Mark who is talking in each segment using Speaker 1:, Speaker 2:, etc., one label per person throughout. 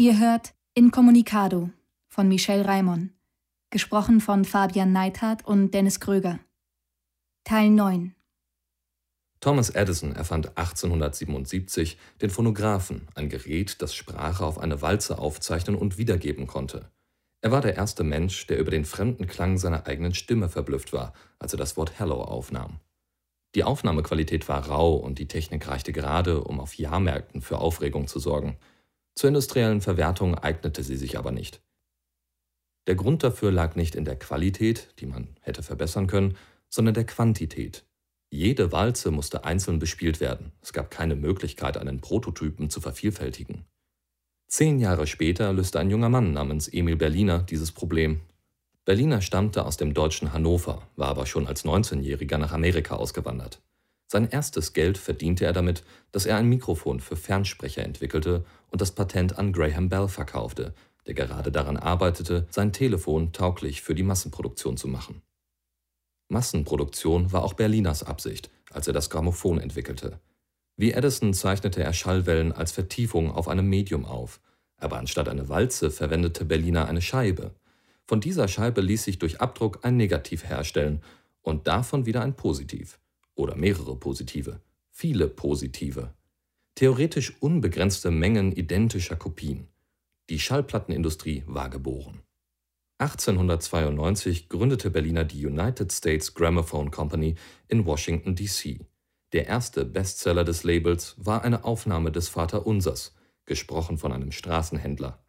Speaker 1: Ihr hört Incommunicado von Michel Raimon, gesprochen von Fabian Neithardt und Dennis Kröger. Teil 9
Speaker 2: Thomas Edison erfand 1877 den Phonographen, ein Gerät, das Sprache auf eine Walze aufzeichnen und wiedergeben konnte. Er war der erste Mensch, der über den fremden Klang seiner eigenen Stimme verblüfft war, als er das Wort Hello aufnahm. Die Aufnahmequalität war rau und die Technik reichte gerade, um auf Jahrmärkten für Aufregung zu sorgen. Zur industriellen Verwertung eignete sie sich aber nicht. Der Grund dafür lag nicht in der Qualität, die man hätte verbessern können, sondern der Quantität. Jede Walze musste einzeln bespielt werden. Es gab keine Möglichkeit, einen Prototypen zu vervielfältigen. Zehn Jahre später löste ein junger Mann namens Emil Berliner dieses Problem. Berliner stammte aus dem deutschen Hannover, war aber schon als 19-Jähriger nach Amerika ausgewandert. Sein erstes Geld verdiente er damit, dass er ein Mikrofon für Fernsprecher entwickelte und das Patent an Graham Bell verkaufte, der gerade daran arbeitete, sein Telefon tauglich für die Massenproduktion zu machen. Massenproduktion war auch Berliners Absicht, als er das Grammophon entwickelte. Wie Edison zeichnete er Schallwellen als Vertiefung auf einem Medium auf, aber anstatt eine Walze verwendete Berliner eine Scheibe. Von dieser Scheibe ließ sich durch Abdruck ein Negativ herstellen und davon wieder ein Positiv. Oder mehrere Positive. Viele Positive. Theoretisch unbegrenzte Mengen identischer Kopien. Die Schallplattenindustrie war geboren. 1892 gründete Berliner die United States Gramophone Company in Washington, D.C. Der erste Bestseller des Labels war eine Aufnahme des Vaterunsers, gesprochen von einem Straßenhändler.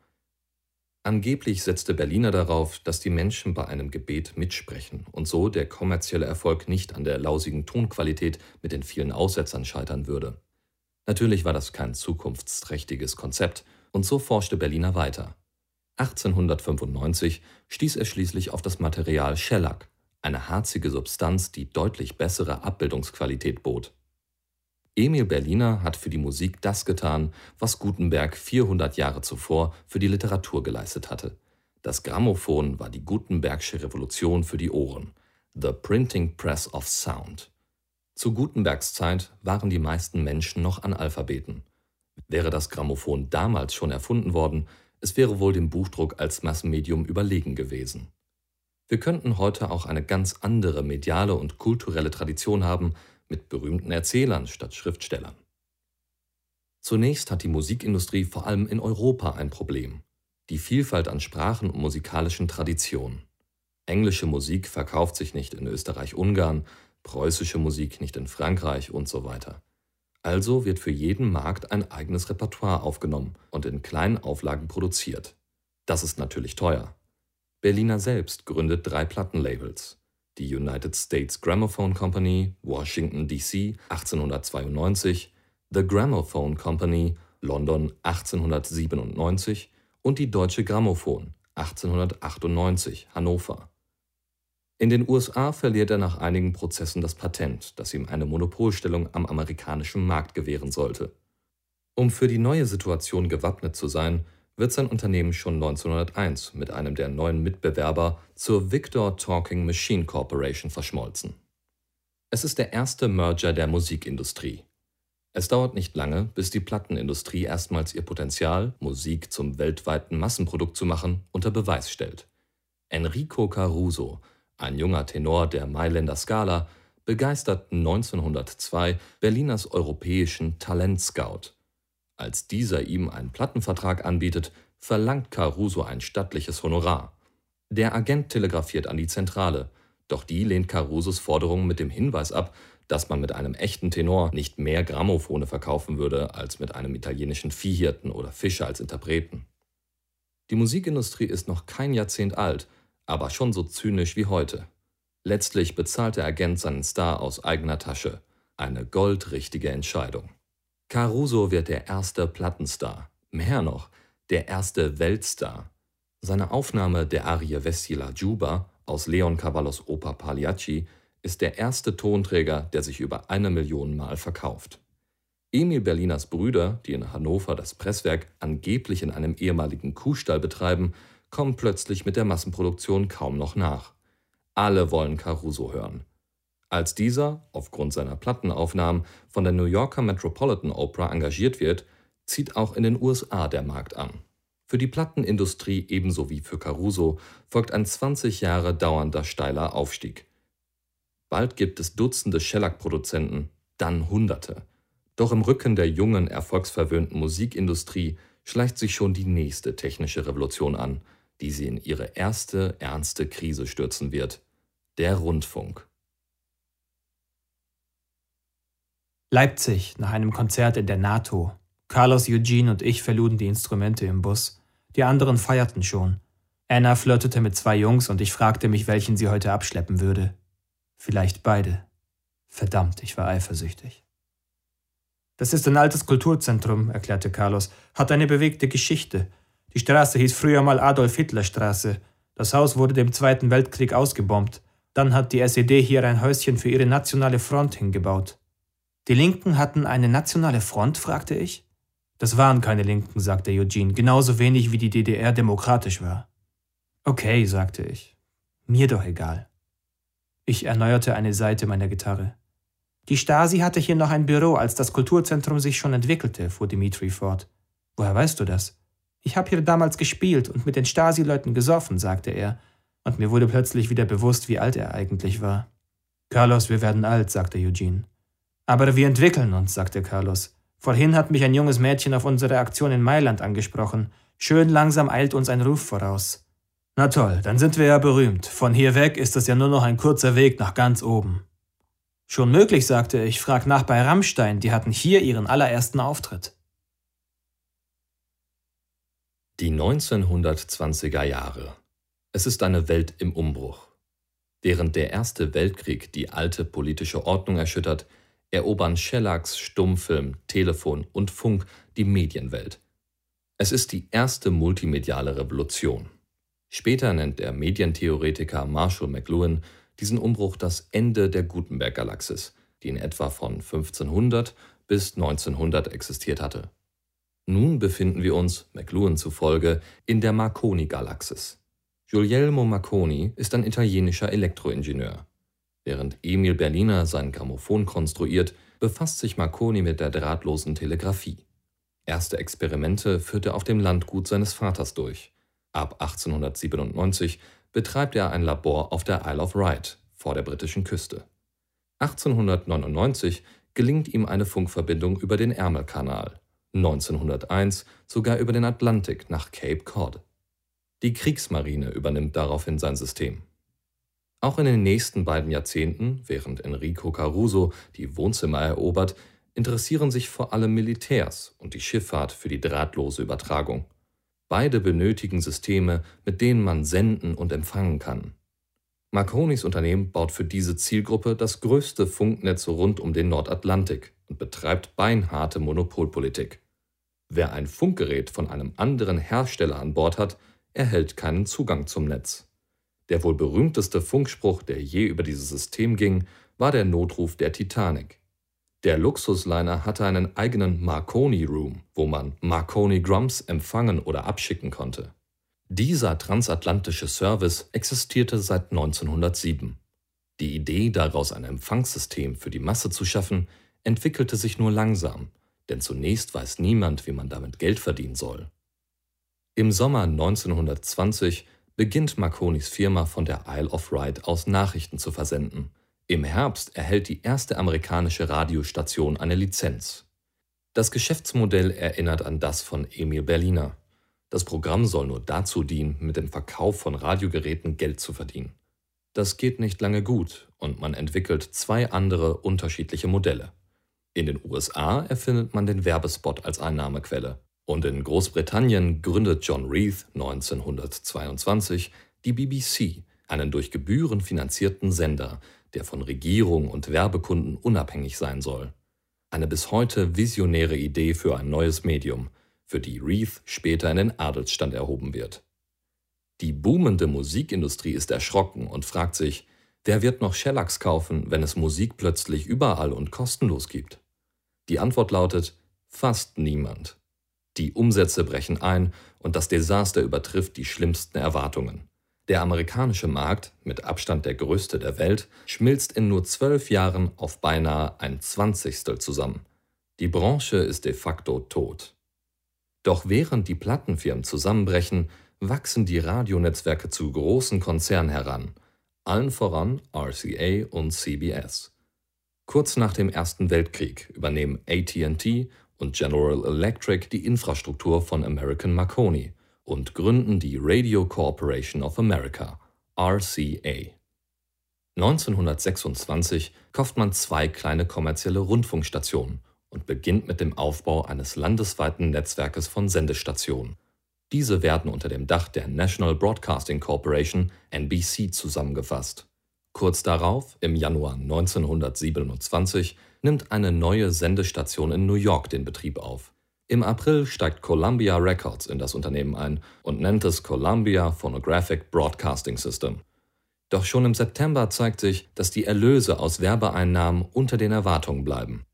Speaker 2: Angeblich setzte Berliner darauf, dass die Menschen bei einem Gebet mitsprechen und so der kommerzielle Erfolg nicht an der lausigen Tonqualität mit den vielen Aussetzern scheitern würde. Natürlich war das kein zukunftsträchtiges Konzept, und so forschte Berliner weiter. 1895 stieß er schließlich auf das Material Shellac, eine harzige Substanz, die deutlich bessere Abbildungsqualität bot. Emil Berliner hat für die Musik das getan, was Gutenberg 400 Jahre zuvor für die Literatur geleistet hatte. Das Grammophon war die Gutenbergsche Revolution für die Ohren, The Printing Press of Sound. Zu Gutenbergs Zeit waren die meisten Menschen noch Analphabeten. Wäre das Grammophon damals schon erfunden worden, es wäre wohl dem Buchdruck als Massenmedium überlegen gewesen. Wir könnten heute auch eine ganz andere mediale und kulturelle Tradition haben, mit berühmten Erzählern statt Schriftstellern. Zunächst hat die Musikindustrie vor allem in Europa ein Problem. Die Vielfalt an Sprachen und musikalischen Traditionen. Englische Musik verkauft sich nicht in Österreich-Ungarn, preußische Musik nicht in Frankreich und so weiter. Also wird für jeden Markt ein eigenes Repertoire aufgenommen und in kleinen Auflagen produziert. Das ist natürlich teuer. Berliner selbst gründet drei Plattenlabels. Die United States Gramophone Company, Washington, D.C. 1892, The Gramophone Company, London 1897 und die Deutsche Grammophon 1898, Hannover. In den USA verliert er nach einigen Prozessen das Patent, das ihm eine Monopolstellung am amerikanischen Markt gewähren sollte. Um für die neue Situation gewappnet zu sein, wird sein Unternehmen schon 1901 mit einem der neuen Mitbewerber zur Victor Talking Machine Corporation verschmolzen. Es ist der erste Merger der Musikindustrie. Es dauert nicht lange, bis die Plattenindustrie erstmals ihr Potenzial, Musik zum weltweiten Massenprodukt zu machen, unter Beweis stellt. Enrico Caruso ein junger Tenor der Mailänder Skala, begeistert 1902 Berliners europäischen Talentscout. Als dieser ihm einen Plattenvertrag anbietet, verlangt Caruso ein stattliches Honorar. Der Agent telegrafiert an die Zentrale, doch die lehnt Carusos Forderung mit dem Hinweis ab, dass man mit einem echten Tenor nicht mehr Grammophone verkaufen würde als mit einem italienischen Viehhirten oder Fischer als Interpreten. Die Musikindustrie ist noch kein Jahrzehnt alt aber schon so zynisch wie heute. Letztlich bezahlt der Agent seinen Star aus eigener Tasche. Eine goldrichtige Entscheidung. Caruso wird der erste Plattenstar. Mehr noch, der erste Weltstar. Seine Aufnahme der Arie Vestila Juba aus Leon Cavallos Oper Pagliacci ist der erste Tonträger, der sich über eine Million Mal verkauft. Emil Berliners Brüder, die in Hannover das Presswerk angeblich in einem ehemaligen Kuhstall betreiben, kommen plötzlich mit der Massenproduktion kaum noch nach. Alle wollen Caruso hören. Als dieser, aufgrund seiner Plattenaufnahmen, von der New Yorker Metropolitan Opera engagiert wird, zieht auch in den USA der Markt an. Für die Plattenindustrie ebenso wie für Caruso folgt ein 20 Jahre dauernder steiler Aufstieg. Bald gibt es Dutzende Shellac-Produzenten, dann Hunderte. Doch im Rücken der jungen, erfolgsverwöhnten Musikindustrie schleicht sich schon die nächste technische Revolution an, die sie in ihre erste ernste Krise stürzen wird: der Rundfunk.
Speaker 3: Leipzig, nach einem Konzert in der NATO. Carlos, Eugene und ich verluden die Instrumente im Bus. Die anderen feierten schon. Anna flirtete mit zwei Jungs und ich fragte mich, welchen sie heute abschleppen würde. Vielleicht beide. Verdammt, ich war eifersüchtig. Das ist ein altes Kulturzentrum, erklärte Carlos, hat eine bewegte Geschichte. Die Straße hieß früher mal Adolf Hitler Straße. Das Haus wurde dem Zweiten Weltkrieg ausgebombt. Dann hat die SED hier ein Häuschen für ihre nationale Front hingebaut. Die Linken hatten eine nationale Front? fragte ich. Das waren keine Linken, sagte Eugene, genauso wenig wie die DDR demokratisch war. Okay, sagte ich. Mir doch egal. Ich erneuerte eine Seite meiner Gitarre. Die Stasi hatte hier noch ein Büro, als das Kulturzentrum sich schon entwickelte, fuhr Dimitri fort. Woher weißt du das? Ich habe hier damals gespielt und mit den Stasi-Leuten gesoffen, sagte er, und mir wurde plötzlich wieder bewusst, wie alt er eigentlich war. Carlos, wir werden alt, sagte Eugene. Aber wir entwickeln uns, sagte Carlos. Vorhin hat mich ein junges Mädchen auf unsere Aktion in Mailand angesprochen. Schön langsam eilt uns ein Ruf voraus. Na toll, dann sind wir ja berühmt. Von hier weg ist es ja nur noch ein kurzer Weg nach ganz oben. Schon möglich, sagte ich, frag nach bei Rammstein, die hatten hier ihren allerersten Auftritt.
Speaker 2: Die 1920er Jahre. Es ist eine Welt im Umbruch. Während der Erste Weltkrieg die alte politische Ordnung erschüttert, erobern Shellacks Stummfilm, Telefon und Funk die Medienwelt. Es ist die erste multimediale Revolution. Später nennt der Medientheoretiker Marshall McLuhan diesen Umbruch das Ende der Gutenberg-Galaxis, die in etwa von 1500 bis 1900 existiert hatte. Nun befinden wir uns, McLuhan zufolge, in der Marconi-Galaxis. Guglielmo Marconi ist ein italienischer Elektroingenieur. Während Emil Berliner sein Grammophon konstruiert, befasst sich Marconi mit der drahtlosen Telegrafie. Erste Experimente führt er auf dem Landgut seines Vaters durch. Ab 1897 betreibt er ein Labor auf der Isle of Wight vor der britischen Küste. 1899 gelingt ihm eine Funkverbindung über den Ärmelkanal, 1901 sogar über den Atlantik nach Cape Cod. Die Kriegsmarine übernimmt daraufhin sein System. Auch in den nächsten beiden Jahrzehnten, während Enrico Caruso die Wohnzimmer erobert, interessieren sich vor allem Militärs und die Schifffahrt für die drahtlose Übertragung. Beide benötigen Systeme, mit denen man senden und empfangen kann. Marconis Unternehmen baut für diese Zielgruppe das größte Funknetz rund um den Nordatlantik und betreibt beinharte Monopolpolitik. Wer ein Funkgerät von einem anderen Hersteller an Bord hat, erhält keinen Zugang zum Netz. Der wohl berühmteste Funkspruch, der je über dieses System ging, war der Notruf der Titanic. Der Luxusliner hatte einen eigenen Marconi Room, wo man Marconi Grumps empfangen oder abschicken konnte. Dieser transatlantische Service existierte seit 1907. Die Idee, daraus ein Empfangssystem für die Masse zu schaffen, entwickelte sich nur langsam, denn zunächst weiß niemand, wie man damit Geld verdienen soll. Im Sommer 1920 beginnt Marconis Firma von der Isle of Wight aus Nachrichten zu versenden. Im Herbst erhält die erste amerikanische Radiostation eine Lizenz. Das Geschäftsmodell erinnert an das von Emil Berliner. Das Programm soll nur dazu dienen, mit dem Verkauf von Radiogeräten Geld zu verdienen. Das geht nicht lange gut und man entwickelt zwei andere unterschiedliche Modelle. In den USA erfindet man den Werbespot als Einnahmequelle. Und in Großbritannien gründet John Reith 1922 die BBC, einen durch Gebühren finanzierten Sender, der von Regierung und Werbekunden unabhängig sein soll. Eine bis heute visionäre Idee für ein neues Medium, für die Reith später in den Adelsstand erhoben wird. Die boomende Musikindustrie ist erschrocken und fragt sich, wer wird noch Shellacks kaufen, wenn es Musik plötzlich überall und kostenlos gibt? Die Antwort lautet fast niemand. Die Umsätze brechen ein und das Desaster übertrifft die schlimmsten Erwartungen. Der amerikanische Markt, mit Abstand der größte der Welt, schmilzt in nur zwölf Jahren auf beinahe ein Zwanzigstel zusammen. Die Branche ist de facto tot. Doch während die Plattenfirmen zusammenbrechen, wachsen die Radionetzwerke zu großen Konzernen heran, allen voran RCA und CBS. Kurz nach dem Ersten Weltkrieg übernehmen AT&T und General Electric die Infrastruktur von American Marconi und gründen die Radio Corporation of America, RCA. 1926 kauft man zwei kleine kommerzielle Rundfunkstationen und beginnt mit dem Aufbau eines landesweiten Netzwerkes von Sendestationen. Diese werden unter dem Dach der National Broadcasting Corporation NBC zusammengefasst. Kurz darauf, im Januar 1927, nimmt eine neue Sendestation in New York den Betrieb auf. Im April steigt Columbia Records in das Unternehmen ein und nennt es Columbia Phonographic Broadcasting System. Doch schon im September zeigt sich, dass die Erlöse aus Werbeeinnahmen unter den Erwartungen bleiben.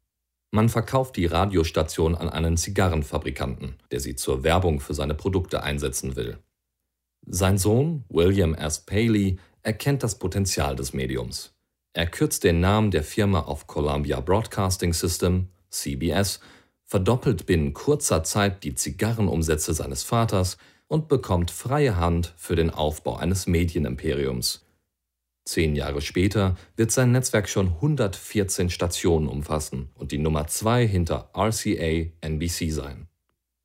Speaker 2: Man verkauft die Radiostation an einen Zigarrenfabrikanten, der sie zur Werbung für seine Produkte einsetzen will. Sein Sohn, William S. Paley, erkennt das Potenzial des Mediums. Er kürzt den Namen der Firma auf Columbia Broadcasting System, CBS, verdoppelt binnen kurzer Zeit die Zigarrenumsätze seines Vaters und bekommt freie Hand für den Aufbau eines Medienimperiums, Zehn Jahre später wird sein Netzwerk schon 114 Stationen umfassen und die Nummer zwei hinter RCA NBC sein.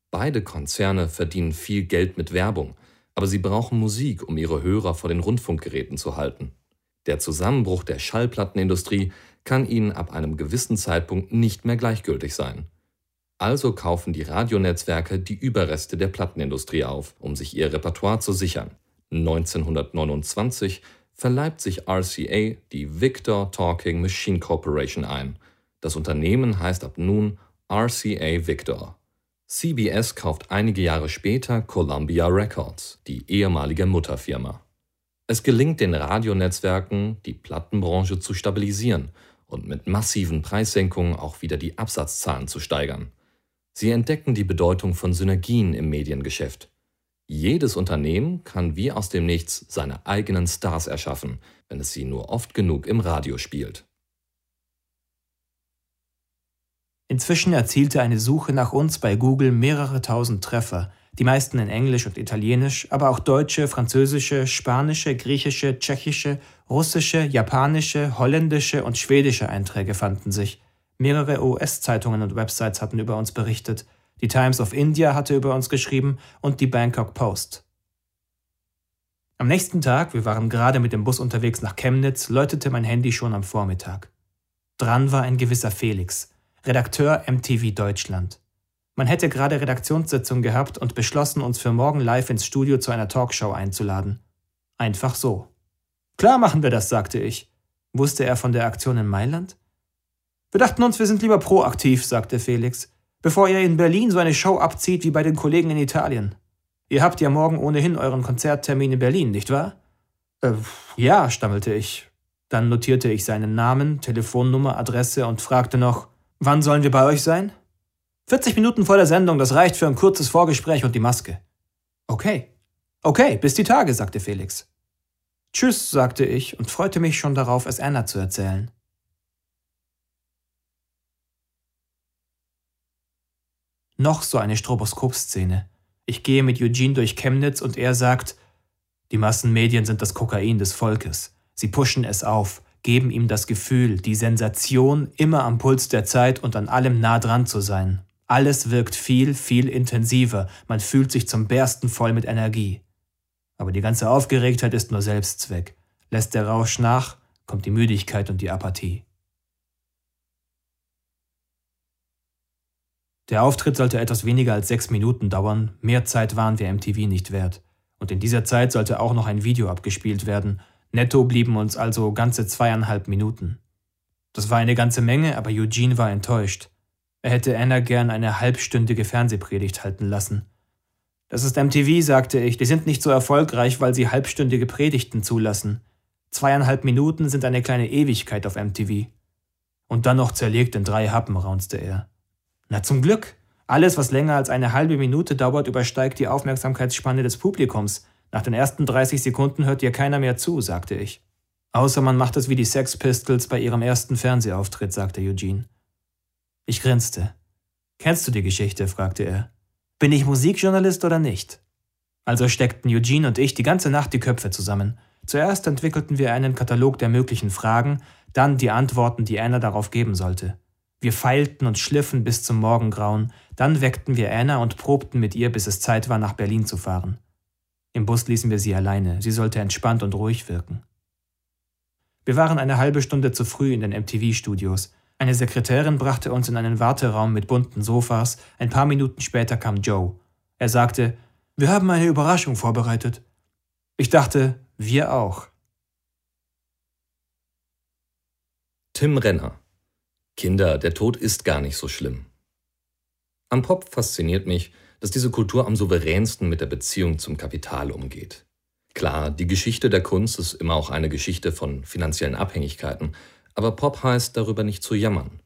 Speaker 2: Beide Konzerne verdienen viel Geld mit Werbung, aber sie brauchen Musik, um ihre Hörer vor den Rundfunkgeräten zu halten. Der Zusammenbruch der Schallplattenindustrie kann ihnen ab einem gewissen Zeitpunkt nicht mehr gleichgültig sein. Also kaufen die Radionetzwerke die Überreste der Plattenindustrie auf, um sich ihr Repertoire zu sichern. 1929 verleibt sich RCA die Victor Talking Machine Corporation ein. Das Unternehmen heißt ab nun RCA Victor. CBS kauft einige Jahre später Columbia Records, die ehemalige Mutterfirma. Es gelingt den Radionetzwerken, die Plattenbranche zu stabilisieren und mit massiven Preissenkungen auch wieder die Absatzzahlen zu steigern. Sie entdecken die Bedeutung von Synergien im Mediengeschäft jedes Unternehmen kann wie aus dem Nichts seine eigenen Stars erschaffen, wenn es sie nur oft genug im Radio spielt.
Speaker 3: Inzwischen erzielte eine Suche nach uns bei Google mehrere tausend Treffer, die meisten in Englisch und Italienisch, aber auch deutsche, französische, spanische, griechische, tschechische, russische, japanische, holländische und schwedische Einträge fanden sich. Mehrere US-Zeitungen und Websites hatten über uns berichtet, die Times of India hatte über uns geschrieben und die Bangkok Post. Am nächsten Tag, wir waren gerade mit dem Bus unterwegs nach Chemnitz, läutete mein Handy schon am Vormittag. Dran war ein gewisser Felix, Redakteur MTV Deutschland. Man hätte gerade Redaktionssitzung gehabt und beschlossen, uns für morgen live ins Studio zu einer Talkshow einzuladen. Einfach so. Klar machen wir das, sagte ich. Wusste er von der Aktion in Mailand? Wir dachten uns, wir sind lieber proaktiv, sagte Felix bevor ihr in Berlin so eine Show abzieht wie bei den Kollegen in Italien. Ihr habt ja morgen ohnehin euren Konzerttermin in Berlin, nicht wahr? Äh, ja, stammelte ich. Dann notierte ich seinen Namen, Telefonnummer, Adresse und fragte noch, wann sollen wir bei euch sein? 40 Minuten vor der Sendung, das reicht für ein kurzes Vorgespräch und die Maske. Okay. Okay, bis die Tage, sagte Felix. Tschüss, sagte ich und freute mich schon darauf, es Anna zu erzählen. Noch so eine Stroboskopszene. Ich gehe mit Eugene durch Chemnitz und er sagt, die Massenmedien sind das Kokain des Volkes. Sie pushen es auf, geben ihm das Gefühl, die Sensation, immer am Puls der Zeit und an allem nah dran zu sein. Alles wirkt viel, viel intensiver, man fühlt sich zum Bersten voll mit Energie. Aber die ganze Aufgeregtheit ist nur Selbstzweck. Lässt der Rausch nach, kommt die Müdigkeit und die Apathie. Der Auftritt sollte etwas weniger als sechs Minuten dauern, mehr Zeit waren wir MTV nicht wert. Und in dieser Zeit sollte auch noch ein Video abgespielt werden. Netto blieben uns also ganze zweieinhalb Minuten. Das war eine ganze Menge, aber Eugene war enttäuscht. Er hätte Anna gern eine halbstündige Fernsehpredigt halten lassen. Das ist MTV, sagte ich, die sind nicht so erfolgreich, weil sie halbstündige Predigten zulassen. Zweieinhalb Minuten sind eine kleine Ewigkeit auf MTV. Und dann noch zerlegt in drei Happen, raunzte er. Na zum Glück. Alles, was länger als eine halbe Minute dauert, übersteigt die Aufmerksamkeitsspanne des Publikums. Nach den ersten 30 Sekunden hört dir keiner mehr zu, sagte ich. Außer man macht es wie die Sex Pistols bei ihrem ersten Fernsehauftritt, sagte Eugene. Ich grinste. Kennst du die Geschichte? fragte er. Bin ich Musikjournalist oder nicht? Also steckten Eugene und ich die ganze Nacht die Köpfe zusammen. Zuerst entwickelten wir einen Katalog der möglichen Fragen, dann die Antworten, die Anna darauf geben sollte. Wir feilten und schliffen bis zum Morgengrauen, dann weckten wir Anna und probten mit ihr, bis es Zeit war, nach Berlin zu fahren. Im Bus ließen wir sie alleine, sie sollte entspannt und ruhig wirken. Wir waren eine halbe Stunde zu früh in den MTV-Studios. Eine Sekretärin brachte uns in einen Warteraum mit bunten Sofas, ein paar Minuten später kam Joe. Er sagte, wir haben eine Überraschung vorbereitet. Ich dachte, wir auch.
Speaker 2: Tim Renner. Kinder, der Tod ist gar nicht so schlimm. Am Pop fasziniert mich, dass diese Kultur am souveränsten mit der Beziehung zum Kapital umgeht. Klar, die Geschichte der Kunst ist immer auch eine Geschichte von finanziellen Abhängigkeiten, aber Pop heißt darüber nicht zu jammern.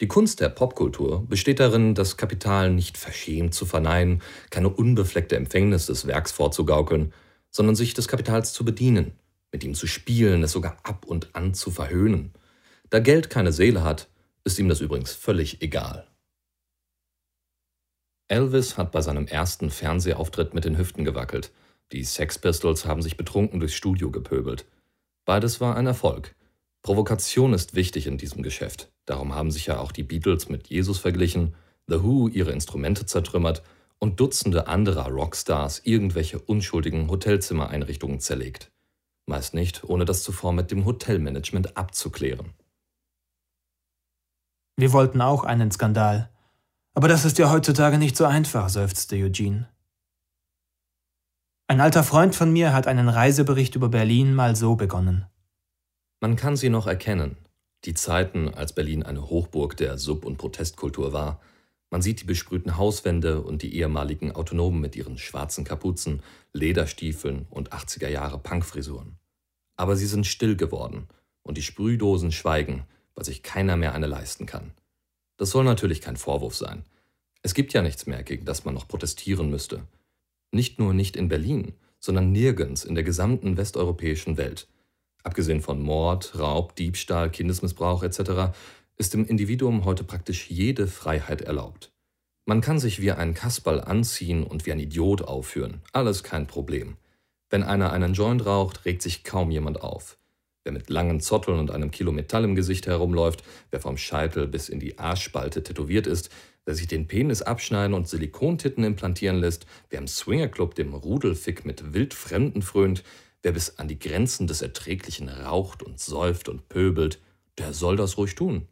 Speaker 2: Die Kunst der Popkultur besteht darin, das Kapital nicht verschämt zu verneinen, keine unbefleckte Empfängnis des Werks vorzugaukeln, sondern sich des Kapitals zu bedienen, mit ihm zu spielen, es sogar ab und an zu verhöhnen. Da Geld keine Seele hat, ist ihm das übrigens völlig egal. Elvis hat bei seinem ersten Fernsehauftritt mit den Hüften gewackelt. Die Sex Pistols haben sich betrunken durchs Studio gepöbelt. Beides war ein Erfolg. Provokation ist wichtig in diesem Geschäft. Darum haben sich ja auch die Beatles mit Jesus verglichen, The Who ihre Instrumente zertrümmert und Dutzende anderer Rockstars irgendwelche unschuldigen Hotelzimmereinrichtungen zerlegt. Meist nicht, ohne das zuvor mit dem Hotelmanagement abzuklären.
Speaker 3: Wir wollten auch einen Skandal. Aber das ist ja heutzutage nicht so einfach, seufzte Eugene. Ein alter Freund von mir hat einen Reisebericht über Berlin mal so begonnen.
Speaker 2: Man kann sie noch erkennen, die Zeiten, als Berlin eine Hochburg der Sub- und Protestkultur war. Man sieht die besprühten Hauswände und die ehemaligen Autonomen mit ihren schwarzen Kapuzen, Lederstiefeln und 80er Jahre Punkfrisuren. Aber sie sind still geworden und die Sprühdosen schweigen, weil sich keiner mehr eine leisten kann. Das soll natürlich kein Vorwurf sein. Es gibt ja nichts mehr, gegen das man noch protestieren müsste. Nicht nur nicht in Berlin, sondern nirgends in der gesamten westeuropäischen Welt. Abgesehen von Mord, Raub, Diebstahl, Kindesmissbrauch etc. ist dem Individuum heute praktisch jede Freiheit erlaubt. Man kann sich wie ein Kasperl anziehen und wie ein Idiot aufführen, alles kein Problem. Wenn einer einen Joint raucht, regt sich kaum jemand auf. Wer mit langen Zotteln und einem Kilo Metall im Gesicht herumläuft, wer vom Scheitel bis in die Arschspalte tätowiert ist, wer sich den Penis abschneiden und Silikontitten implantieren lässt, wer im Swingerclub dem Rudelfick mit Wildfremden frönt, Wer bis an die Grenzen des Erträglichen raucht und säuft und pöbelt, der soll das ruhig tun.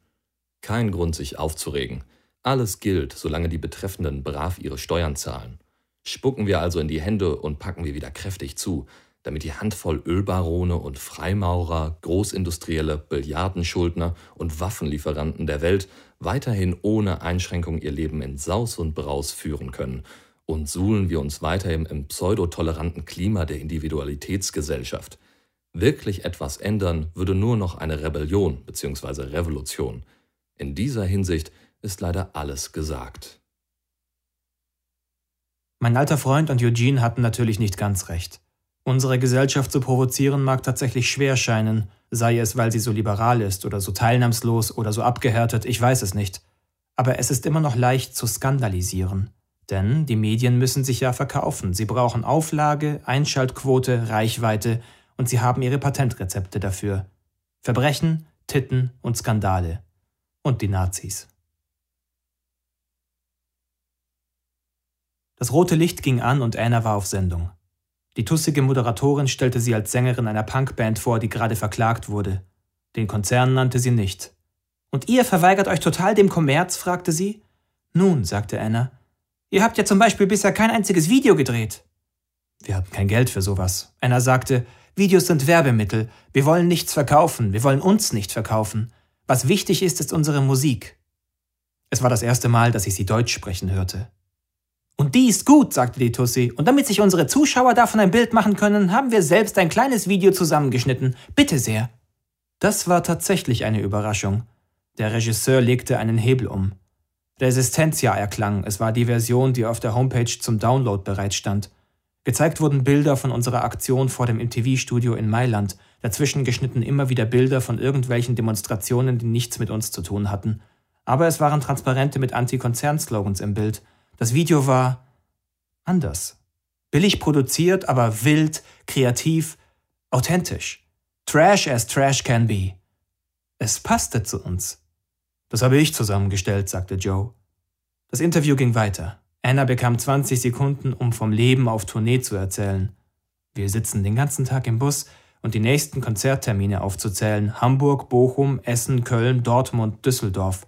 Speaker 2: Kein Grund, sich aufzuregen. Alles gilt, solange die Betreffenden brav ihre Steuern zahlen. Spucken wir also in die Hände und packen wir wieder kräftig zu, damit die Handvoll Ölbarone und Freimaurer, Großindustrielle, Billiardenschuldner und Waffenlieferanten der Welt weiterhin ohne Einschränkung ihr Leben in Saus und Braus führen können und suhlen wir uns weiterhin im pseudotoleranten Klima der Individualitätsgesellschaft. Wirklich etwas ändern würde nur noch eine Rebellion bzw. Revolution. In dieser Hinsicht ist leider alles gesagt.
Speaker 3: Mein alter Freund und Eugene hatten natürlich nicht ganz recht. Unsere Gesellschaft zu provozieren mag tatsächlich schwer scheinen, sei es, weil sie so liberal ist oder so teilnahmslos oder so abgehärtet, ich weiß es nicht. Aber es ist immer noch leicht zu skandalisieren. Denn die Medien müssen sich ja verkaufen. Sie brauchen Auflage, Einschaltquote, Reichweite und sie haben ihre Patentrezepte dafür. Verbrechen, Titten und Skandale. Und die Nazis. Das rote Licht ging an und Anna war auf Sendung. Die tussige Moderatorin stellte sie als Sängerin einer Punkband vor, die gerade verklagt wurde. Den Konzern nannte sie nicht. Und ihr verweigert euch total dem Kommerz? fragte sie. Nun, sagte Anna, Ihr habt ja zum Beispiel bisher kein einziges Video gedreht. Wir hatten kein Geld für sowas. Einer sagte, Videos sind Werbemittel. Wir wollen nichts verkaufen. Wir wollen uns nicht verkaufen. Was wichtig ist, ist unsere Musik. Es war das erste Mal, dass ich sie Deutsch sprechen hörte. Und die ist gut, sagte die Tussi. Und damit sich unsere Zuschauer davon ein Bild machen können, haben wir selbst ein kleines Video zusammengeschnitten. Bitte sehr. Das war tatsächlich eine Überraschung. Der Regisseur legte einen Hebel um. Resistencia erklang. Es war die Version, die auf der Homepage zum Download bereitstand. Gezeigt wurden Bilder von unserer Aktion vor dem MTV-Studio in Mailand, dazwischen geschnitten immer wieder Bilder von irgendwelchen Demonstrationen, die nichts mit uns zu tun hatten. Aber es waren Transparente mit Anti-Konzern-Slogans im Bild. Das Video war Anders. Billig produziert, aber wild, kreativ, authentisch. Trash as trash can be. Es passte zu uns. Das habe ich zusammengestellt, sagte Joe. Das Interview ging weiter. Anna bekam 20 Sekunden, um vom Leben auf Tournee zu erzählen. Wir sitzen den ganzen Tag im Bus und die nächsten Konzerttermine aufzuzählen. Hamburg, Bochum, Essen, Köln, Dortmund, Düsseldorf.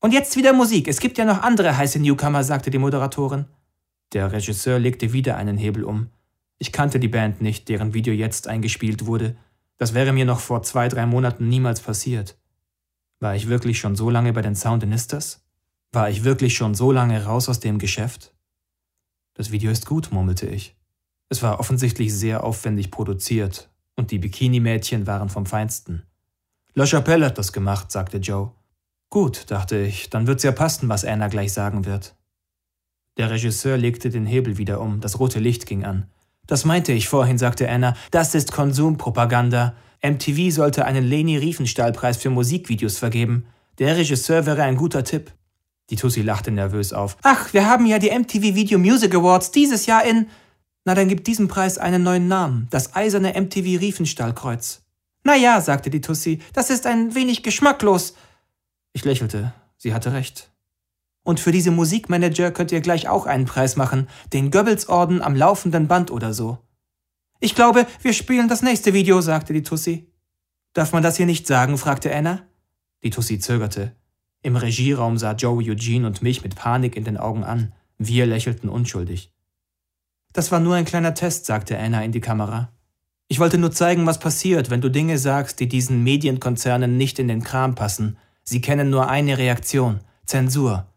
Speaker 3: Und jetzt wieder Musik. Es gibt ja noch andere heiße Newcomer, sagte die Moderatorin. Der Regisseur legte wieder einen Hebel um. Ich kannte die Band nicht, deren Video jetzt eingespielt wurde. Das wäre mir noch vor zwei, drei Monaten niemals passiert. War ich wirklich schon so lange bei den Soundinistas? War ich wirklich schon so lange raus aus dem Geschäft? Das Video ist gut, murmelte ich. Es war offensichtlich sehr aufwendig produziert, und die Bikini-Mädchen waren vom Feinsten. La Chapelle hat das gemacht, sagte Joe. Gut, dachte ich, dann wird's ja passen, was Anna gleich sagen wird. Der Regisseur legte den Hebel wieder um, das rote Licht ging an. Das meinte ich vorhin, sagte Anna, das ist Konsumpropaganda. MTV sollte einen Leni Riefenstahl-Preis für Musikvideos vergeben. Der Regisseur wäre ein guter Tipp. Die Tussi lachte nervös auf. Ach, wir haben ja die MTV Video Music Awards dieses Jahr in. Na, dann gibt diesem Preis einen neuen Namen. Das eiserne MTV Riefenstahlkreuz. Na ja, sagte die Tussi, das ist ein wenig geschmacklos. Ich lächelte. Sie hatte recht. Und für diese Musikmanager könnt ihr gleich auch einen Preis machen, den Goebbels-Orden am laufenden Band oder so. Ich glaube, wir spielen das nächste Video, sagte die Tussi. Darf man das hier nicht sagen? fragte Anna. Die Tussi zögerte. Im Regieraum sah Joe Eugene und mich mit Panik in den Augen an. Wir lächelten unschuldig. Das war nur ein kleiner Test, sagte Anna in die Kamera. Ich wollte nur zeigen, was passiert, wenn du Dinge sagst, die diesen Medienkonzernen nicht in den Kram passen. Sie kennen nur eine Reaktion Zensur.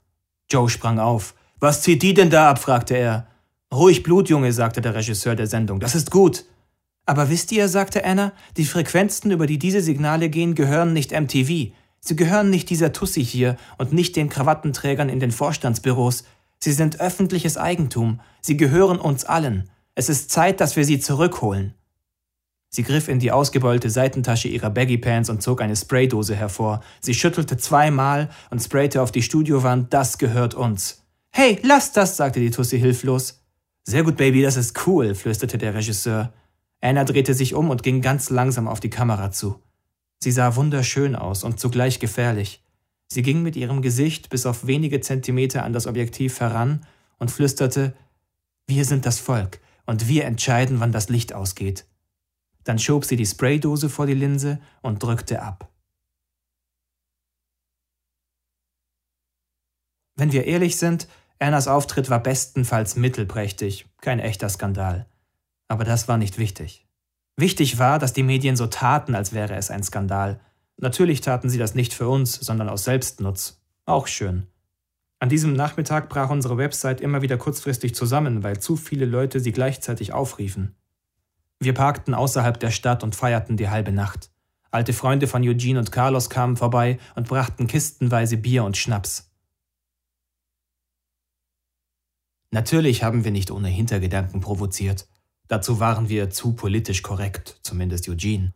Speaker 3: Joe sprang auf. Was zieht die denn da ab? fragte er. Ruhig Blut, Junge, sagte der Regisseur der Sendung. Das ist gut. Aber wisst ihr, sagte Anna, die Frequenzen, über die diese Signale gehen, gehören nicht MTV. Sie gehören nicht dieser Tussi hier und nicht den Krawattenträgern in den Vorstandsbüros. Sie sind öffentliches Eigentum. Sie gehören uns allen. Es ist Zeit, dass wir sie zurückholen. Sie griff in die ausgebeulte Seitentasche ihrer Baggy Pants und zog eine Spraydose hervor. Sie schüttelte zweimal und sprayte auf die Studiowand, das gehört uns. Hey, lass das, sagte die Tussi hilflos. Sehr gut, Baby, das ist cool, flüsterte der Regisseur. Anna drehte sich um und ging ganz langsam auf die Kamera zu. Sie sah wunderschön aus und zugleich gefährlich. Sie ging mit ihrem Gesicht bis auf wenige Zentimeter an das Objektiv heran und flüsterte Wir sind das Volk, und wir entscheiden, wann das Licht ausgeht. Dann schob sie die Spraydose vor die Linse und drückte ab. Wenn wir ehrlich sind, Annas Auftritt war bestenfalls mittelprächtig, kein echter Skandal. Aber das war nicht wichtig. Wichtig war, dass die Medien so taten, als wäre es ein Skandal. Natürlich taten sie das nicht für uns, sondern aus Selbstnutz. Auch schön. An diesem Nachmittag brach unsere Website immer wieder kurzfristig zusammen, weil zu viele Leute sie gleichzeitig aufriefen. Wir parkten außerhalb der Stadt und feierten die halbe Nacht. Alte Freunde von Eugene und Carlos kamen vorbei und brachten kistenweise Bier und Schnaps. Natürlich haben wir nicht ohne Hintergedanken provoziert. Dazu waren wir zu politisch korrekt, zumindest Eugene.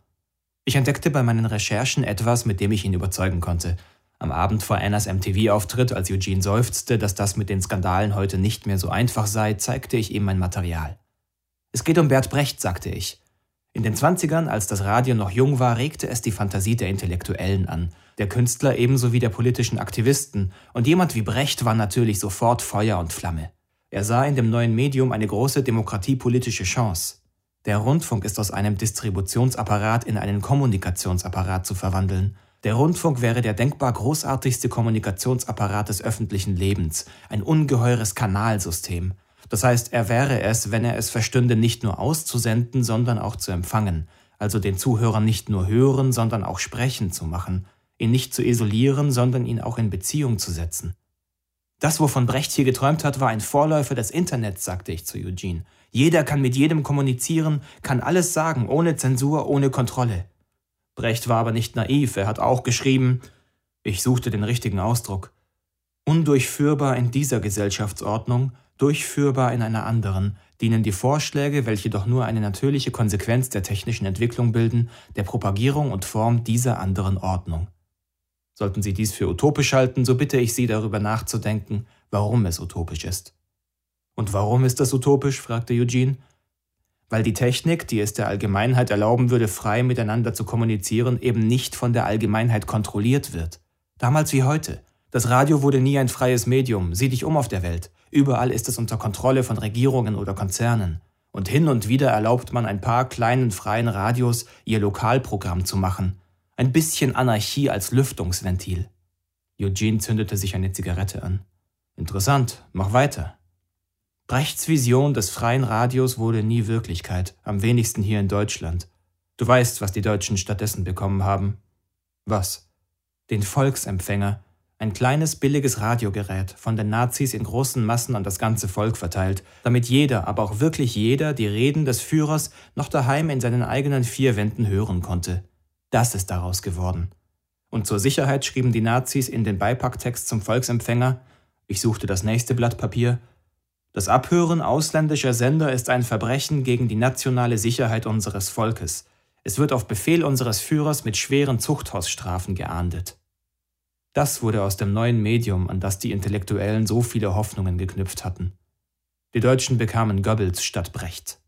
Speaker 3: Ich entdeckte bei meinen Recherchen etwas, mit dem ich ihn überzeugen konnte. Am Abend vor Annas MTV-Auftritt, als Eugene seufzte, dass das mit den Skandalen heute nicht mehr so einfach sei, zeigte ich ihm mein Material. Es geht um Bert Brecht, sagte ich. In den Zwanzigern, als das Radio noch jung war, regte es die Fantasie der Intellektuellen an, der Künstler ebenso wie der politischen Aktivisten, und jemand wie Brecht war natürlich sofort Feuer und Flamme. Er sah in dem neuen Medium eine große demokratiepolitische Chance. Der Rundfunk ist aus einem Distributionsapparat in einen Kommunikationsapparat zu verwandeln. Der Rundfunk wäre der denkbar großartigste Kommunikationsapparat des öffentlichen Lebens, ein ungeheures Kanalsystem. Das heißt, er wäre es, wenn er es verstünde, nicht nur auszusenden, sondern auch zu empfangen, also den Zuhörer nicht nur hören, sondern auch sprechen zu machen, ihn nicht zu isolieren, sondern ihn auch in Beziehung zu setzen. Das, wovon Brecht hier geträumt hat, war ein Vorläufer des Internets, sagte ich zu Eugene. Jeder kann mit jedem kommunizieren, kann alles sagen, ohne Zensur, ohne Kontrolle. Brecht war aber nicht naiv, er hat auch geschrieben, ich suchte den richtigen Ausdruck, undurchführbar in dieser Gesellschaftsordnung, durchführbar in einer anderen, dienen die Vorschläge, welche doch nur eine natürliche Konsequenz der technischen Entwicklung bilden, der Propagierung und Form dieser anderen Ordnung. Sollten Sie dies für utopisch halten, so bitte ich Sie darüber nachzudenken, warum es utopisch ist. Und warum ist das utopisch? fragte Eugene. Weil die Technik, die es der Allgemeinheit erlauben würde, frei miteinander zu kommunizieren, eben nicht von der Allgemeinheit kontrolliert wird. Damals wie heute. Das Radio wurde nie ein freies Medium. Sieh dich um auf der Welt. Überall ist es unter Kontrolle von Regierungen oder Konzernen. Und hin und wieder erlaubt man ein paar kleinen freien Radios, ihr Lokalprogramm zu machen. Ein bisschen Anarchie als Lüftungsventil. Eugene zündete sich eine Zigarette an. Interessant, mach weiter. Brechts Vision des freien Radios wurde nie Wirklichkeit, am wenigsten hier in Deutschland. Du weißt, was die Deutschen stattdessen bekommen haben. Was? Den Volksempfänger, ein kleines billiges Radiogerät, von den Nazis in großen Massen an das ganze Volk verteilt, damit jeder, aber auch wirklich jeder, die Reden des Führers noch daheim in seinen eigenen vier Wänden hören konnte. Das ist daraus geworden. Und zur Sicherheit schrieben die Nazis in den Beipacktext zum Volksempfänger, ich suchte das nächste Blatt Papier, das Abhören ausländischer Sender ist ein Verbrechen gegen die nationale Sicherheit unseres Volkes. Es wird auf Befehl unseres Führers mit schweren Zuchthausstrafen geahndet. Das wurde aus dem neuen Medium, an das die Intellektuellen so viele Hoffnungen geknüpft hatten. Die Deutschen bekamen Goebbels statt Brecht.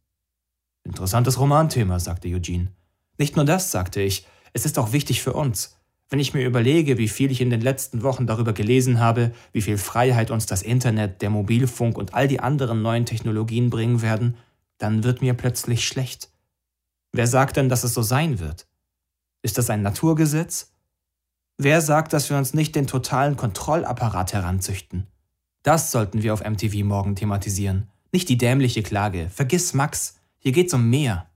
Speaker 3: Interessantes Romanthema, sagte Eugene. Nicht nur das, sagte ich, es ist auch wichtig für uns. Wenn ich mir überlege, wie viel ich in den letzten Wochen darüber gelesen habe, wie viel Freiheit uns das Internet, der Mobilfunk und all die anderen neuen Technologien bringen werden, dann wird mir plötzlich schlecht. Wer sagt denn, dass es so sein wird? Ist das ein Naturgesetz? Wer sagt, dass wir uns nicht den totalen Kontrollapparat heranzüchten? Das sollten wir auf MTV morgen thematisieren. Nicht die dämliche Klage. Vergiss Max. Hier geht's um mehr.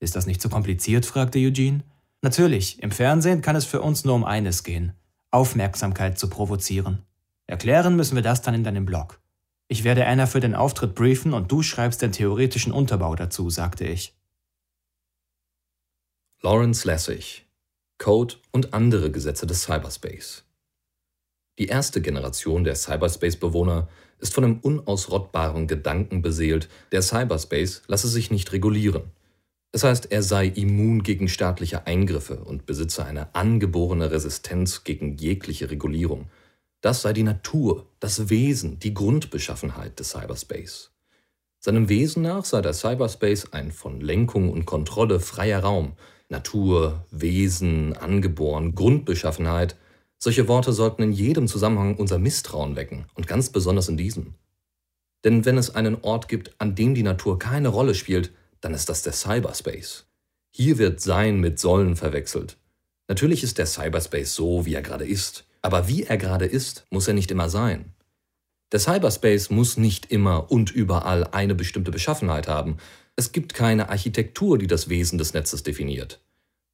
Speaker 3: Ist das nicht zu kompliziert? fragte Eugene. Natürlich, im Fernsehen kann es für uns nur um eines gehen. Aufmerksamkeit zu provozieren. Erklären müssen wir das dann in deinem Blog. Ich werde Anna für den Auftritt briefen und du schreibst den theoretischen Unterbau dazu, sagte ich.
Speaker 2: Lawrence Lessig Code und andere Gesetze des Cyberspace. Die erste Generation der Cyberspace-Bewohner ist von dem unausrottbaren Gedanken beseelt, der Cyberspace lasse sich nicht regulieren. Das heißt, er sei immun gegen staatliche Eingriffe und besitze eine angeborene Resistenz gegen jegliche Regulierung. Das sei die Natur, das Wesen, die Grundbeschaffenheit des Cyberspace. Seinem Wesen nach sei der Cyberspace ein von Lenkung und Kontrolle freier Raum, Natur, Wesen, angeboren, Grundbeschaffenheit, solche Worte sollten in jedem Zusammenhang unser Misstrauen wecken und ganz besonders in diesem. Denn wenn es einen Ort gibt, an dem die Natur keine Rolle spielt, dann ist das der Cyberspace. Hier wird Sein mit Sollen verwechselt. Natürlich ist der Cyberspace so, wie er gerade ist, aber wie er gerade ist, muss er nicht immer sein. Der Cyberspace muss nicht immer und überall eine bestimmte Beschaffenheit haben, es gibt keine Architektur, die das Wesen des Netzes definiert.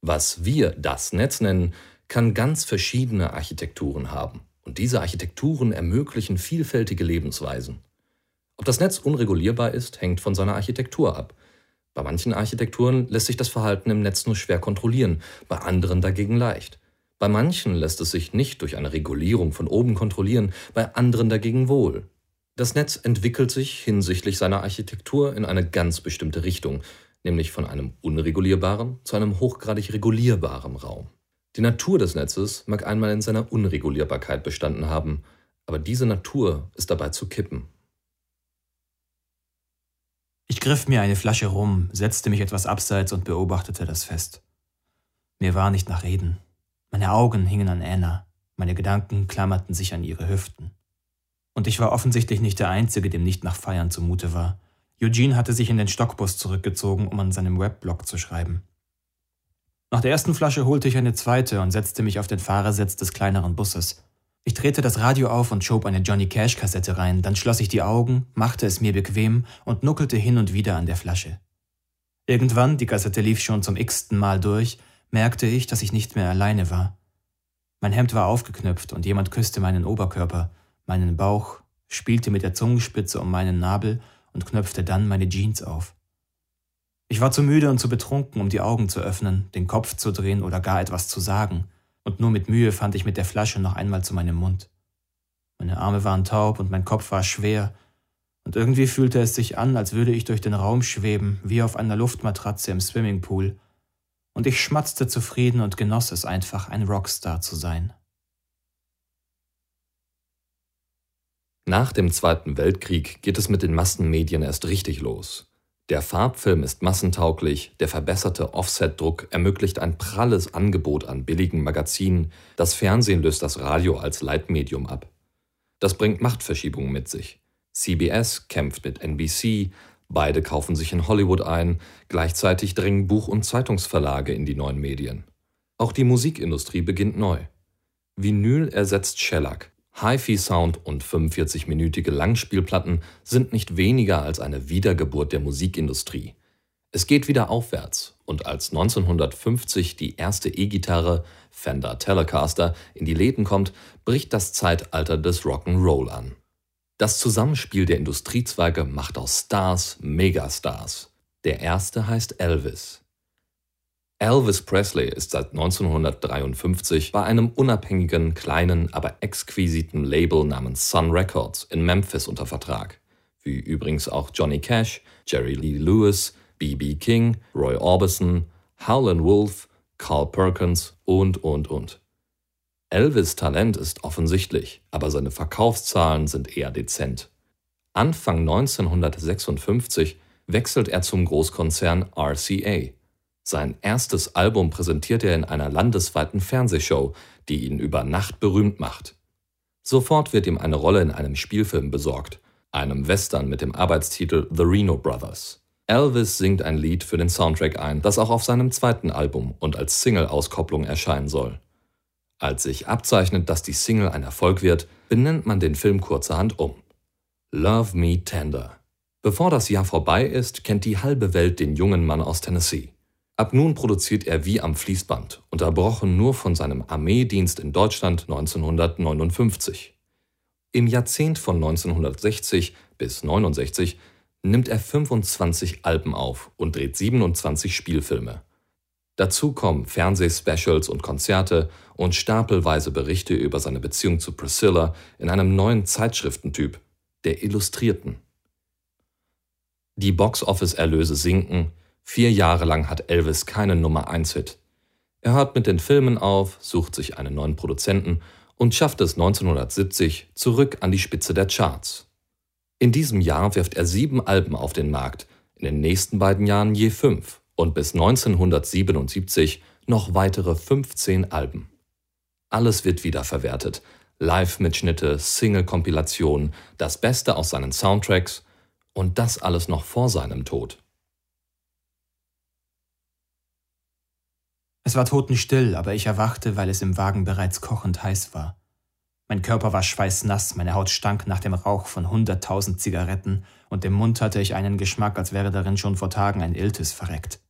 Speaker 2: Was wir das Netz nennen, kann ganz verschiedene Architekturen haben. Und diese Architekturen ermöglichen vielfältige Lebensweisen. Ob das Netz unregulierbar ist, hängt von seiner Architektur ab. Bei manchen Architekturen lässt sich das Verhalten im Netz nur schwer kontrollieren, bei anderen dagegen leicht. Bei manchen lässt es sich nicht durch eine Regulierung von oben kontrollieren, bei anderen dagegen wohl. Das Netz entwickelt sich hinsichtlich seiner Architektur in eine ganz bestimmte Richtung, nämlich von einem unregulierbaren zu einem hochgradig regulierbaren Raum. Die Natur des Netzes mag einmal in seiner Unregulierbarkeit bestanden haben, aber diese Natur ist dabei zu kippen.
Speaker 3: Ich griff mir eine Flasche rum, setzte mich etwas abseits und beobachtete das Fest. Mir war nicht nach Reden. Meine Augen hingen an Anna, meine Gedanken klammerten sich an ihre Hüften. Und ich war offensichtlich nicht der Einzige, dem nicht nach Feiern zumute war. Eugene hatte sich in den Stockbus zurückgezogen, um an seinem Webblog zu schreiben. Nach der ersten Flasche holte ich eine zweite und setzte mich auf den Fahrersitz des kleineren Busses. Ich drehte das Radio auf und schob eine Johnny Cash-Kassette rein, dann schloss ich die Augen, machte es mir bequem und nuckelte hin und wieder an der Flasche. Irgendwann, die Kassette lief schon zum x-ten Mal durch, merkte ich, dass ich nicht mehr alleine war. Mein Hemd war aufgeknöpft und jemand küsste meinen Oberkörper, meinen Bauch, spielte mit der Zungenspitze um meinen Nabel und knöpfte dann meine Jeans auf. Ich war zu müde und zu betrunken, um die Augen zu öffnen, den Kopf zu drehen oder gar etwas zu sagen, und nur mit Mühe fand ich mit der Flasche noch einmal zu meinem Mund. Meine Arme waren taub und mein Kopf war schwer, und irgendwie fühlte es sich an, als würde ich durch den Raum schweben, wie auf einer Luftmatratze im Swimmingpool, und ich schmatzte zufrieden und genoss es einfach, ein Rockstar zu sein.
Speaker 2: Nach dem Zweiten Weltkrieg geht es mit den Massenmedien erst richtig los. Der Farbfilm ist massentauglich, der verbesserte Offset-Druck ermöglicht ein pralles Angebot an billigen Magazinen, das Fernsehen löst das Radio als Leitmedium ab. Das bringt Machtverschiebungen mit sich. CBS kämpft mit NBC, beide kaufen sich in Hollywood ein, gleichzeitig dringen Buch- und Zeitungsverlage in die neuen Medien. Auch die Musikindustrie beginnt neu. Vinyl ersetzt Shellac, HiFi-Sound und 45-minütige Langspielplatten sind nicht weniger als eine Wiedergeburt der Musikindustrie. Es geht wieder aufwärts und als 1950 die erste E-Gitarre Fender Telecaster in die Läden kommt, bricht das Zeitalter des Rock'n'Roll an. Das Zusammenspiel der Industriezweige macht aus Stars Megastars. Der erste heißt Elvis. Elvis Presley ist seit 1953 bei einem unabhängigen, kleinen, aber exquisiten Label namens Sun Records in Memphis unter Vertrag, wie übrigens auch Johnny Cash, Jerry Lee Lewis, B.B. King, Roy Orbison, Howlin' Wolf, Carl Perkins und, und, und. Elvis Talent ist offensichtlich, aber seine Verkaufszahlen sind eher dezent. Anfang 1956 wechselt er zum Großkonzern RCA sein erstes Album präsentiert er in einer landesweiten Fernsehshow, die ihn über Nacht berühmt macht. Sofort wird ihm eine Rolle in einem Spielfilm besorgt, einem Western mit dem Arbeitstitel The Reno Brothers. Elvis singt ein Lied für den Soundtrack ein, das auch auf seinem zweiten Album und als Single-Auskopplung erscheinen soll. Als sich abzeichnet, dass die Single ein Erfolg wird, benennt man den Film kurzerhand um. Love Me Tender. Bevor das Jahr vorbei ist, kennt die halbe Welt den jungen Mann aus Tennessee. Ab nun produziert er wie am Fließband, unterbrochen nur von seinem Armeedienst in Deutschland 1959. Im Jahrzehnt von 1960 bis 69 nimmt er 25 Alben auf und dreht 27 Spielfilme. Dazu kommen Fernsehspecials und Konzerte und stapelweise Berichte über seine Beziehung zu Priscilla in einem neuen Zeitschriftentyp, der Illustrierten. Die Box-Office-Erlöse sinken, Vier Jahre lang hat Elvis keinen Nummer 1 Hit. Er hört mit den Filmen auf, sucht sich einen neuen Produzenten und schafft es 1970 zurück an die Spitze der Charts. In diesem Jahr wirft er sieben Alben auf den Markt, in den nächsten beiden Jahren je fünf und bis 1977 noch weitere 15 Alben. Alles wird wiederverwertet. Live-Mitschnitte, Single-Kompilationen, das Beste aus seinen Soundtracks und das alles noch vor seinem Tod.
Speaker 3: Es war totenstill, aber ich erwachte, weil es im Wagen bereits kochend heiß war. Mein Körper war schweißnass, meine Haut stank nach dem Rauch von hunderttausend Zigaretten und im Mund hatte ich einen Geschmack, als wäre darin schon vor Tagen ein Iltis verreckt.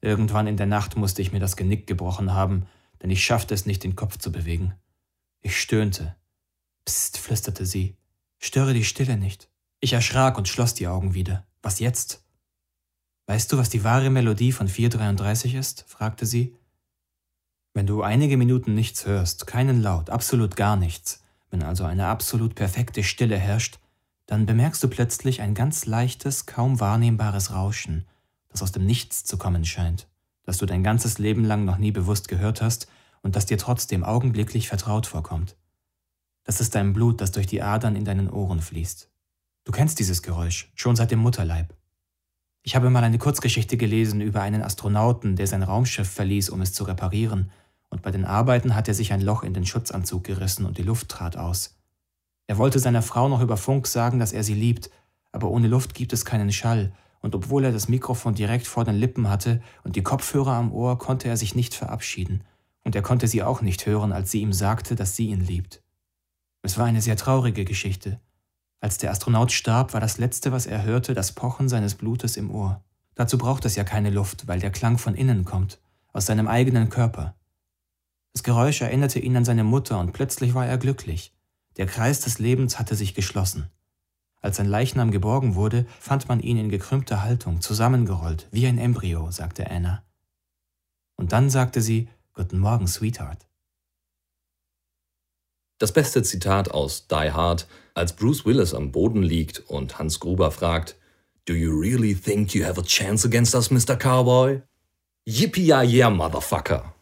Speaker 3: Irgendwann in der Nacht musste ich mir das Genick gebrochen haben, denn ich schaffte es nicht, den Kopf zu bewegen. Ich stöhnte. Psst, flüsterte sie. Störe die Stille nicht. Ich erschrak und schloss die Augen wieder. Was jetzt? Weißt du, was die wahre Melodie von 433 ist? fragte sie. Wenn du einige Minuten nichts hörst, keinen Laut, absolut gar nichts, wenn also eine absolut perfekte Stille herrscht, dann bemerkst du plötzlich ein ganz leichtes, kaum wahrnehmbares Rauschen, das aus dem Nichts zu kommen scheint, das du dein ganzes Leben lang noch nie bewusst gehört hast und das dir trotzdem augenblicklich vertraut vorkommt. Das ist dein Blut, das durch die Adern in deinen Ohren fließt. Du kennst dieses Geräusch, schon seit dem Mutterleib. Ich habe mal eine Kurzgeschichte gelesen über einen Astronauten, der sein Raumschiff verließ, um es zu reparieren, und bei den Arbeiten hat er sich ein Loch in den Schutzanzug gerissen und die Luft trat aus. Er wollte seiner Frau noch über Funk sagen, dass er sie liebt, aber ohne Luft gibt es keinen Schall, und obwohl er das Mikrofon direkt vor den Lippen hatte und die Kopfhörer am Ohr, konnte er sich nicht verabschieden, und er konnte sie auch nicht hören, als sie ihm sagte, dass sie ihn liebt. Es war eine sehr traurige Geschichte, als der Astronaut starb, war das Letzte, was er hörte, das Pochen seines Blutes im Ohr. Dazu braucht es ja keine Luft, weil der Klang von innen kommt, aus seinem eigenen Körper. Das Geräusch erinnerte ihn an seine Mutter und plötzlich war er glücklich. Der Kreis des Lebens hatte sich geschlossen. Als sein Leichnam geborgen wurde, fand man ihn in gekrümmter Haltung, zusammengerollt, wie ein Embryo, sagte Anna. Und dann sagte sie, Guten Morgen, Sweetheart.
Speaker 2: Das beste Zitat aus Die Hard, als Bruce Willis am Boden liegt und Hans Gruber fragt, Do you really think you have a chance against us, Mr. Cowboy? Yippee-yeah, motherfucker!